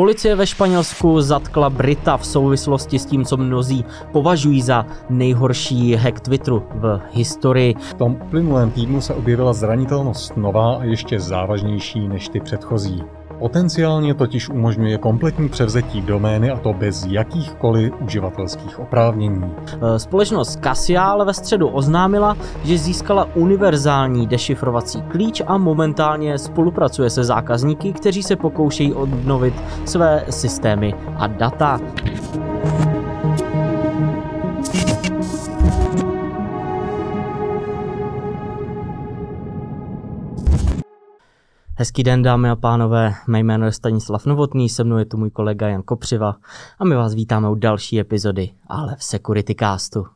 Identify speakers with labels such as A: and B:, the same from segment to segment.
A: Policie ve Španělsku zatkla Brita v souvislosti s tím, co mnozí považují za nejhorší hack Twitteru v historii.
B: V tom plynulém týdnu se objevila zranitelnost nová a ještě závažnější než ty předchozí. Potenciálně totiž umožňuje kompletní převzetí domény a to bez jakýchkoliv uživatelských oprávnění.
A: Eh, společnost Cassia ale ve středu oznámila, že získala univerzální dešifrovací klíč a momentálně spolupracuje se zákazníky, kteří se pokoušejí obnovit své systémy a data. Hezký den, dámy a pánové, mé jméno je Stanislav Novotný, se mnou je tu můj kolega Jan Kopřiva a my vás vítáme u další epizody, ale v Security Castu.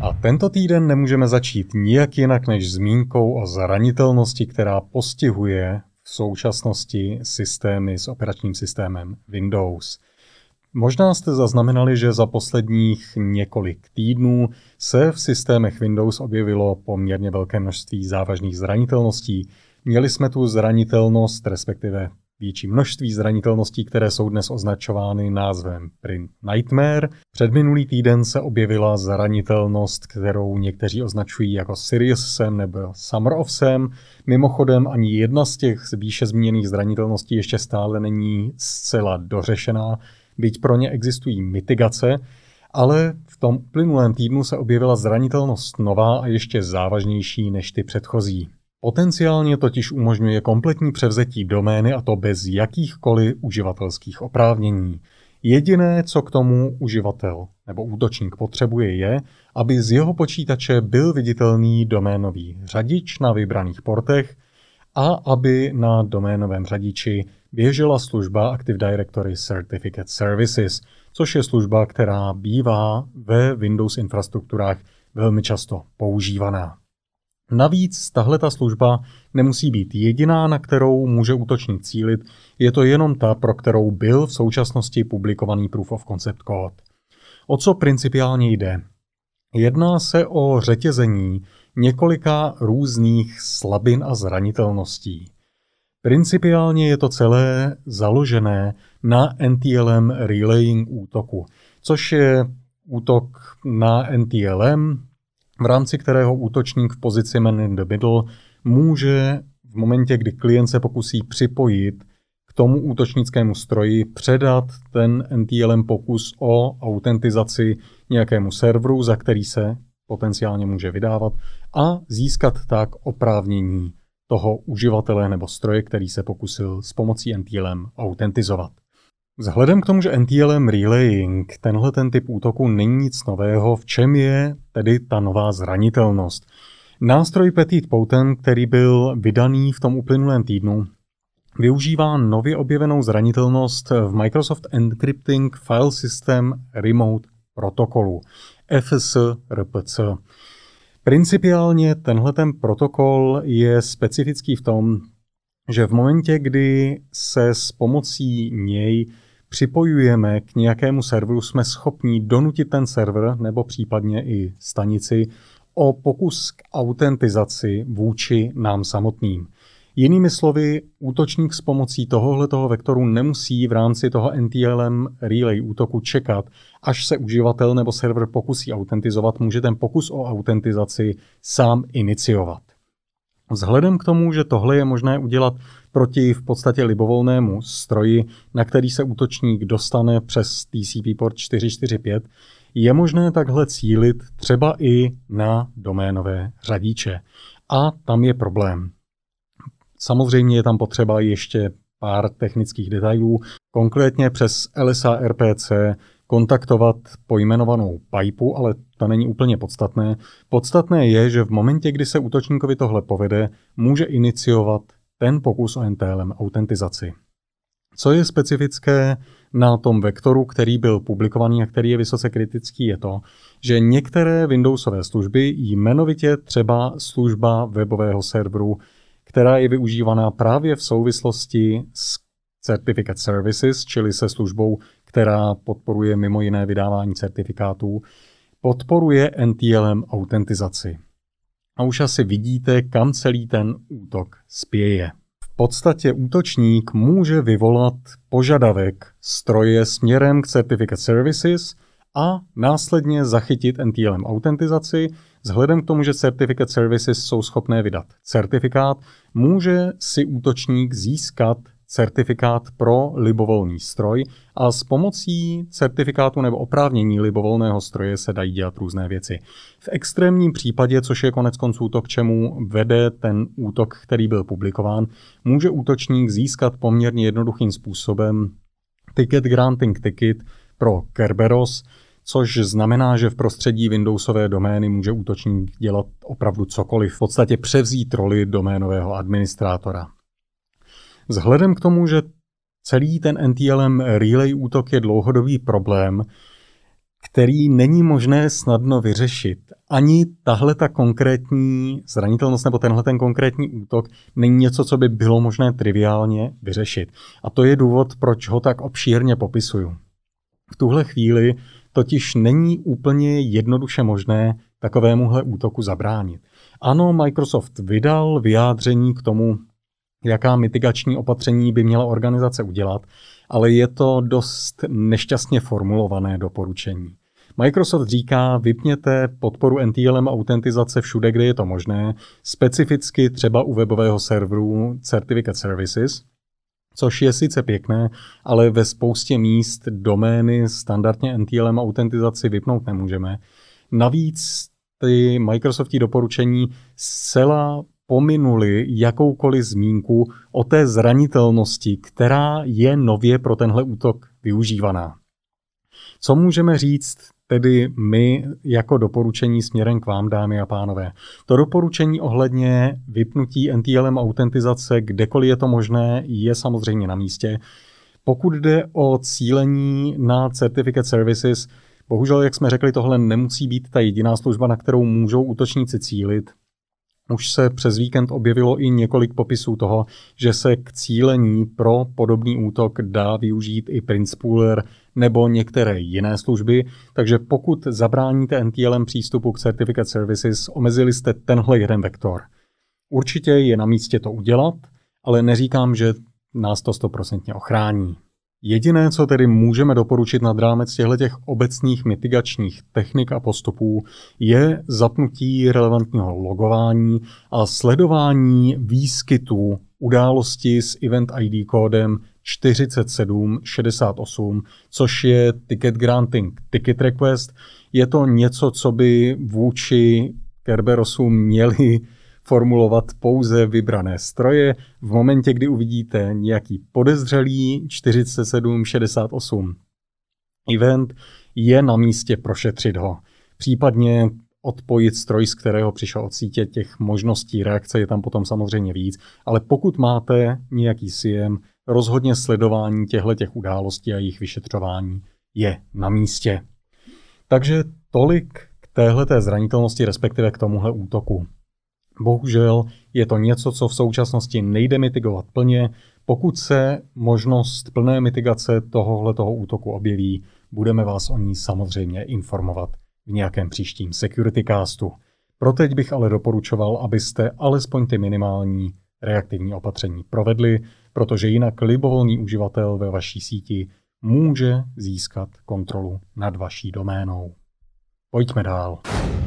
B: A tento týden nemůžeme začít nijak jinak než zmínkou o zranitelnosti, která postihuje v současnosti systémy s operačním systémem Windows. Možná jste zaznamenali, že za posledních několik týdnů se v systémech Windows objevilo poměrně velké množství závažných zranitelností, Měli jsme tu zranitelnost, respektive větší množství zranitelností, které jsou dnes označovány názvem Print Nightmare. Před minulý týden se objevila zranitelnost, kterou někteří označují jako Sirius Sam nebo Summer of Sam. Mimochodem ani jedna z těch výše zmíněných zranitelností ještě stále není zcela dořešená, byť pro ně existují mitigace, ale v tom plynulém týdnu se objevila zranitelnost nová a ještě závažnější než ty předchozí. Potenciálně totiž umožňuje kompletní převzetí domény a to bez jakýchkoliv uživatelských oprávnění. Jediné, co k tomu uživatel nebo útočník potřebuje, je, aby z jeho počítače byl viditelný doménový řadič na vybraných portech a aby na doménovém řadiči běžela služba Active Directory Certificate Services, což je služba, která bývá ve Windows infrastrukturách velmi často používaná. Navíc tahle ta služba nemusí být jediná, na kterou může útočník cílit, je to jenom ta, pro kterou byl v současnosti publikovaný Proof of Concept Code. O co principiálně jde? Jedná se o řetězení několika různých slabin a zranitelností. Principiálně je to celé založené na NTLM relaying útoku, což je útok na NTLM, v rámci kterého útočník v pozici man in the middle může v momentě, kdy klient se pokusí připojit k tomu útočnickému stroji, předat ten NTLM pokus o autentizaci nějakému serveru, za který se potenciálně může vydávat a získat tak oprávnění toho uživatele nebo stroje, který se pokusil s pomocí NTLM autentizovat. Vzhledem k tomu, že NTLM relaying, tenhle ten typ útoku není nic nového, v čem je tedy ta nová zranitelnost? Nástroj Petit Potent, který byl vydaný v tom uplynulém týdnu, využívá nově objevenou zranitelnost v Microsoft Encrypting File System Remote protokolu FSRPC. Principiálně tenhle ten protokol je specifický v tom, že v momentě, kdy se s pomocí něj připojujeme k nějakému serveru, jsme schopni donutit ten server nebo případně i stanici o pokus k autentizaci vůči nám samotným. Jinými slovy, útočník s pomocí tohoto vektoru nemusí v rámci toho NTLM relay útoku čekat, až se uživatel nebo server pokusí autentizovat, může ten pokus o autentizaci sám iniciovat. Vzhledem k tomu, že tohle je možné udělat proti v podstatě libovolnému stroji, na který se útočník dostane přes TCP port 445, je možné takhle cílit třeba i na doménové řadíče. A tam je problém. Samozřejmě je tam potřeba ještě pár technických detailů, konkrétně přes LSA RPC kontaktovat pojmenovanou pipu, ale to není úplně podstatné. Podstatné je, že v momentě, kdy se útočníkovi tohle povede, může iniciovat ten pokus o NTLM autentizaci. Co je specifické na tom vektoru, který byl publikovaný a který je vysoce kritický, je to, že některé Windowsové služby, jmenovitě třeba služba webového serveru, která je využívaná právě v souvislosti s Certificate Services, čili se službou, která podporuje mimo jiné vydávání certifikátů, podporuje NTLM autentizaci. A už asi vidíte, kam celý ten útok spěje. V podstatě útočník může vyvolat požadavek stroje směrem k Certificate Services a následně zachytit NTLM autentizaci. Vzhledem k tomu, že Certificate Services jsou schopné vydat certifikát, může si útočník získat certifikát pro libovolný stroj a s pomocí certifikátu nebo oprávnění libovolného stroje se dají dělat různé věci. V extrémním případě, což je konec konců to, k čemu vede ten útok, který byl publikován, může útočník získat poměrně jednoduchým způsobem ticket granting ticket pro Kerberos, což znamená, že v prostředí Windowsové domény může útočník dělat opravdu cokoliv, v podstatě převzít roli doménového administrátora. Vzhledem k tomu, že celý ten NTLM relay útok je dlouhodobý problém, který není možné snadno vyřešit. Ani tahle ta konkrétní zranitelnost nebo tenhle ten konkrétní útok není něco, co by bylo možné triviálně vyřešit. A to je důvod, proč ho tak obšírně popisuju. V tuhle chvíli totiž není úplně jednoduše možné takovémuhle útoku zabránit. Ano, Microsoft vydal vyjádření k tomu, jaká mitigační opatření by měla organizace udělat, ale je to dost nešťastně formulované doporučení. Microsoft říká, vypněte podporu NTLM autentizace všude, kde je to možné, specificky třeba u webového serveru Certificate Services, což je sice pěkné, ale ve spoustě míst domény standardně NTLM autentizaci vypnout nemůžeme. Navíc ty Microsoftí doporučení zcela pominuli jakoukoliv zmínku o té zranitelnosti, která je nově pro tenhle útok využívaná. Co můžeme říct tedy my jako doporučení směrem k vám, dámy a pánové? To doporučení ohledně vypnutí NTLM autentizace, kdekoliv je to možné, je samozřejmě na místě. Pokud jde o cílení na Certificate Services, bohužel, jak jsme řekli, tohle nemusí být ta jediná služba, na kterou můžou útočníci cílit. Už se přes víkend objevilo i několik popisů toho, že se k cílení pro podobný útok dá využít i Prince Pooler nebo některé jiné služby, takže pokud zabráníte NTLM přístupu k Certificate Services, omezili jste tenhle jeden vektor. Určitě je na místě to udělat, ale neříkám, že nás to stoprocentně ochrání. Jediné, co tedy můžeme doporučit nad rámec těchto obecných mitigačních technik a postupů, je zapnutí relevantního logování a sledování výskytu události s event ID kódem 4768, což je ticket granting ticket request. Je to něco, co by vůči Kerberosu měli formulovat pouze vybrané stroje. V momentě, kdy uvidíte nějaký podezřelý 4768 event, je na místě prošetřit ho. Případně odpojit stroj, z kterého přišel od sítě, těch možností reakce je tam potom samozřejmě víc, ale pokud máte nějaký SIEM, rozhodně sledování těchto těch událostí a jejich vyšetřování je na místě. Takže tolik k téhleté zranitelnosti, respektive k tomuhle útoku. Bohužel je to něco, co v současnosti nejde mitigovat plně. Pokud se možnost plné mitigace tohohle toho útoku objeví, budeme vás o ní samozřejmě informovat v nějakém příštím security castu. Pro teď bych ale doporučoval, abyste alespoň ty minimální reaktivní opatření provedli, protože jinak libovolný uživatel ve vaší síti může získat kontrolu nad vaší doménou. Pojďme dál.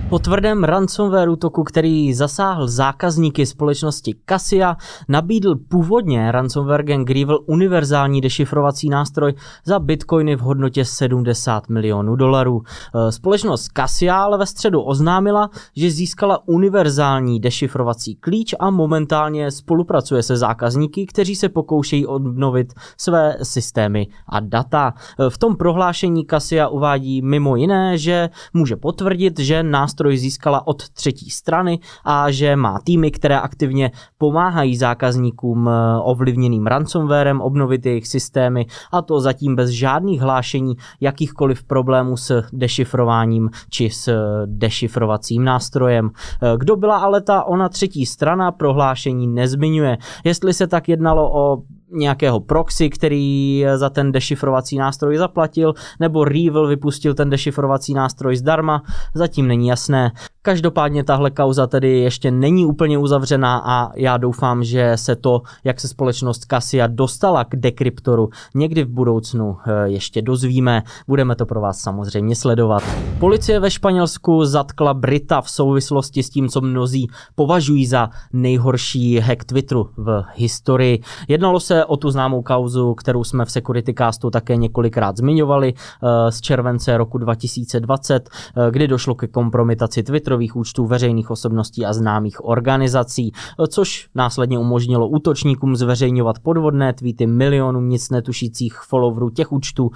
A: Po tvrdém ransomware útoku, který zasáhl zákazníky společnosti Cassia, nabídl původně ransomware gang Grevil univerzální dešifrovací nástroj za bitcoiny v hodnotě 70 milionů dolarů. E, společnost Cassia ale ve středu oznámila, že získala univerzální dešifrovací klíč a momentálně spolupracuje se zákazníky, kteří se pokoušejí obnovit své systémy a data. E, v tom prohlášení Cassia uvádí mimo jiné, že může potvrdit, že nástroj nástroj získala od třetí strany a že má týmy, které aktivně pomáhají zákazníkům eh, ovlivněným ransomwarem obnovit jejich systémy a to zatím bez žádných hlášení jakýchkoliv problémů s dešifrováním či s eh, dešifrovacím nástrojem. Eh, kdo byla ale ta ona třetí strana, prohlášení nezmiňuje. Jestli se tak jednalo o nějakého proxy, který za ten dešifrovací nástroj zaplatil, nebo Revil vypustil ten dešifrovací nástroj zdarma, zatím není jasné. Každopádně tahle kauza tedy ještě není úplně uzavřená a já doufám, že se to, jak se společnost Cassia dostala k dekryptoru, někdy v budoucnu eh, ještě dozvíme. Budeme to pro vás samozřejmě sledovat. Policie ve Španělsku zatkla Brita v souvislosti s tím, co mnozí považují za nejhorší hack Twitteru v historii. Jednalo se o tu známou kauzu, kterou jsme v Security Castu také několikrát zmiňovali eh, z července roku 2020, eh, kdy došlo ke kompromitaci Twitterových účtů veřejných osobností a známých organizací, eh, což následně umožnilo útočníkům zveřejňovat podvodné tweety milionům nic netušících followerů těch účtů,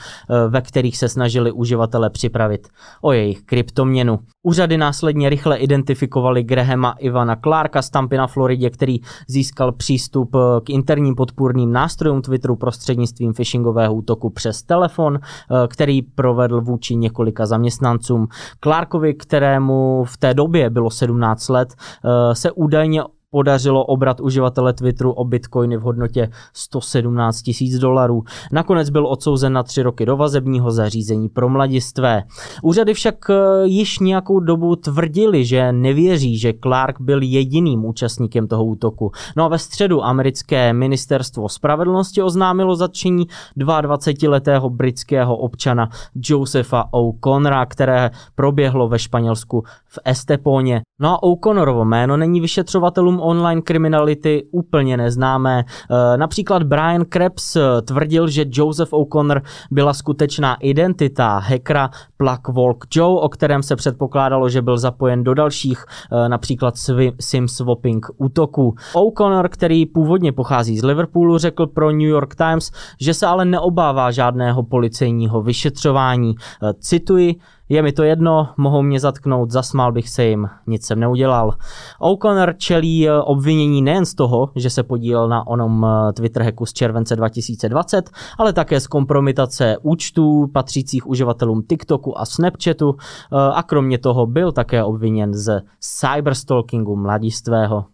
A: ve kterých se snažili uživatelé připravit o jejich kryptoměnu. Úřady následně rychle identifikovali Grahama Ivana Clarka z Tampy na Floridě, který získal přístup k interním podpůrným nástrojům Twitteru prostřednictvím phishingového útoku přes telefon, eh, který provedl vůči několika zaměstnancům. Clarkovi, kterému v té době bylo 17 let, eh, se údajně podařilo obrat uživatele Twitteru o bitcoiny v hodnotě 117 tisíc dolarů. Nakonec byl odsouzen na tři roky do vazebního zařízení pro mladistvé. Úřady však eh, již nějakou dobu tvrdili, že nevěří, že Clark byl jediným účastníkem toho útoku. No a ve středu americké ministerstvo spravedlnosti oznámilo zatčení 22-letého britského občana Josefa O'Connora, které proběhlo ve Španělsku v Estepóně. No a O'Connorovo jméno není vyšetřovatelům online kriminality úplně neznámé. E, například Brian Krebs tvrdil, že Joseph O'Connor byla skutečná identita hackera Plug Walk Joe, o kterém se předpokládalo, že byl zapojen do dalších e, například sim swapping útoků. O'Connor, který původně pochází z Liverpoolu, řekl pro New York Times, že se ale neobává žádného policejního vyšetřování. Cituji, je mi to jedno, mohou mě zatknout, zasmál bych se jim, nic jsem neudělal. O'Connor čelí eh, obvinění nejen z toho, že se podílel na onom eh, Twitter hacku z července 2020, ale také z kompromitace účtů patřících uživatelům TikToku a Snapchatu eh, a kromě toho byl také obviněn z cyberstalkingu mladistvého.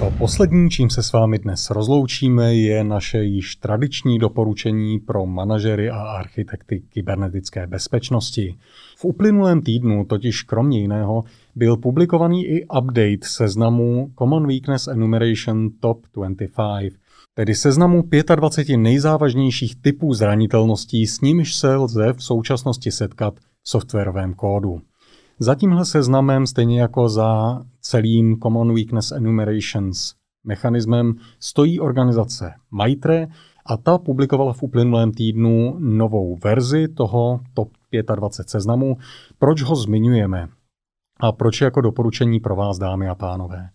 B: To poslední, čím se s vámi dnes rozloučíme, je naše již tradiční doporučení pro manažery a architekty kybernetické bezpečnosti. V uplynulém týdnu totiž kromě jiného byl publikovaný i update seznamu Common Weakness Enumeration Top 25, tedy seznamu 25 nejzávažnějších typů zranitelností, s nimiž se lze v současnosti setkat v softwarovém kódu. Za tímhle seznamem, stejně jako za celým Common Weakness Enumerations mechanismem, stojí organizace Maitre a ta publikovala v uplynulém týdnu novou verzi toho top 25 seznamu. Proč ho zmiňujeme? A proč jako doporučení pro vás, dámy a pánové?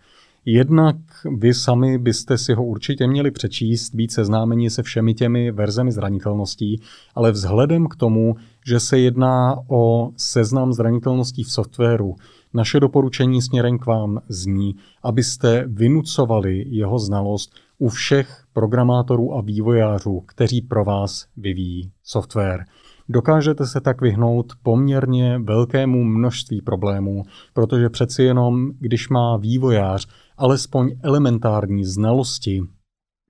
B: Jednak vy sami byste si ho určitě měli přečíst, být seznámeni se všemi těmi verzemi zranitelností, ale vzhledem k tomu, že se jedná o seznam zranitelností v softwaru, naše doporučení směrem k vám zní, abyste vynucovali jeho znalost u všech programátorů a vývojářů, kteří pro vás vyvíjí software. Dokážete se tak vyhnout poměrně velkému množství problémů, protože přeci jenom, když má vývojář alespoň elementární znalosti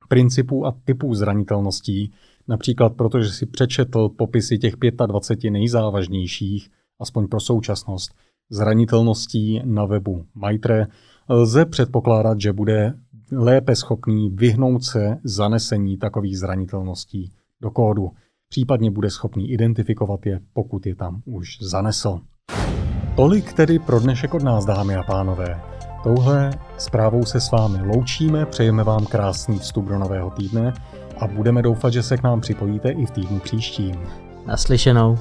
B: principů a typů zranitelností, například protože si přečetl popisy těch 25 nejzávažnějších, aspoň pro současnost, zranitelností na webu Maitre, lze předpokládat, že bude lépe schopný vyhnout se zanesení takových zranitelností do kódu. Případně bude schopný identifikovat je, pokud je tam už zanesl. Tolik tedy pro dnešek od nás, dámy a pánové. Touhle zprávou se s vámi loučíme, přejeme vám krásný vstup do nového týdne a budeme doufat, že se k nám připojíte i v týdnu příštím.
A: Naslyšenou.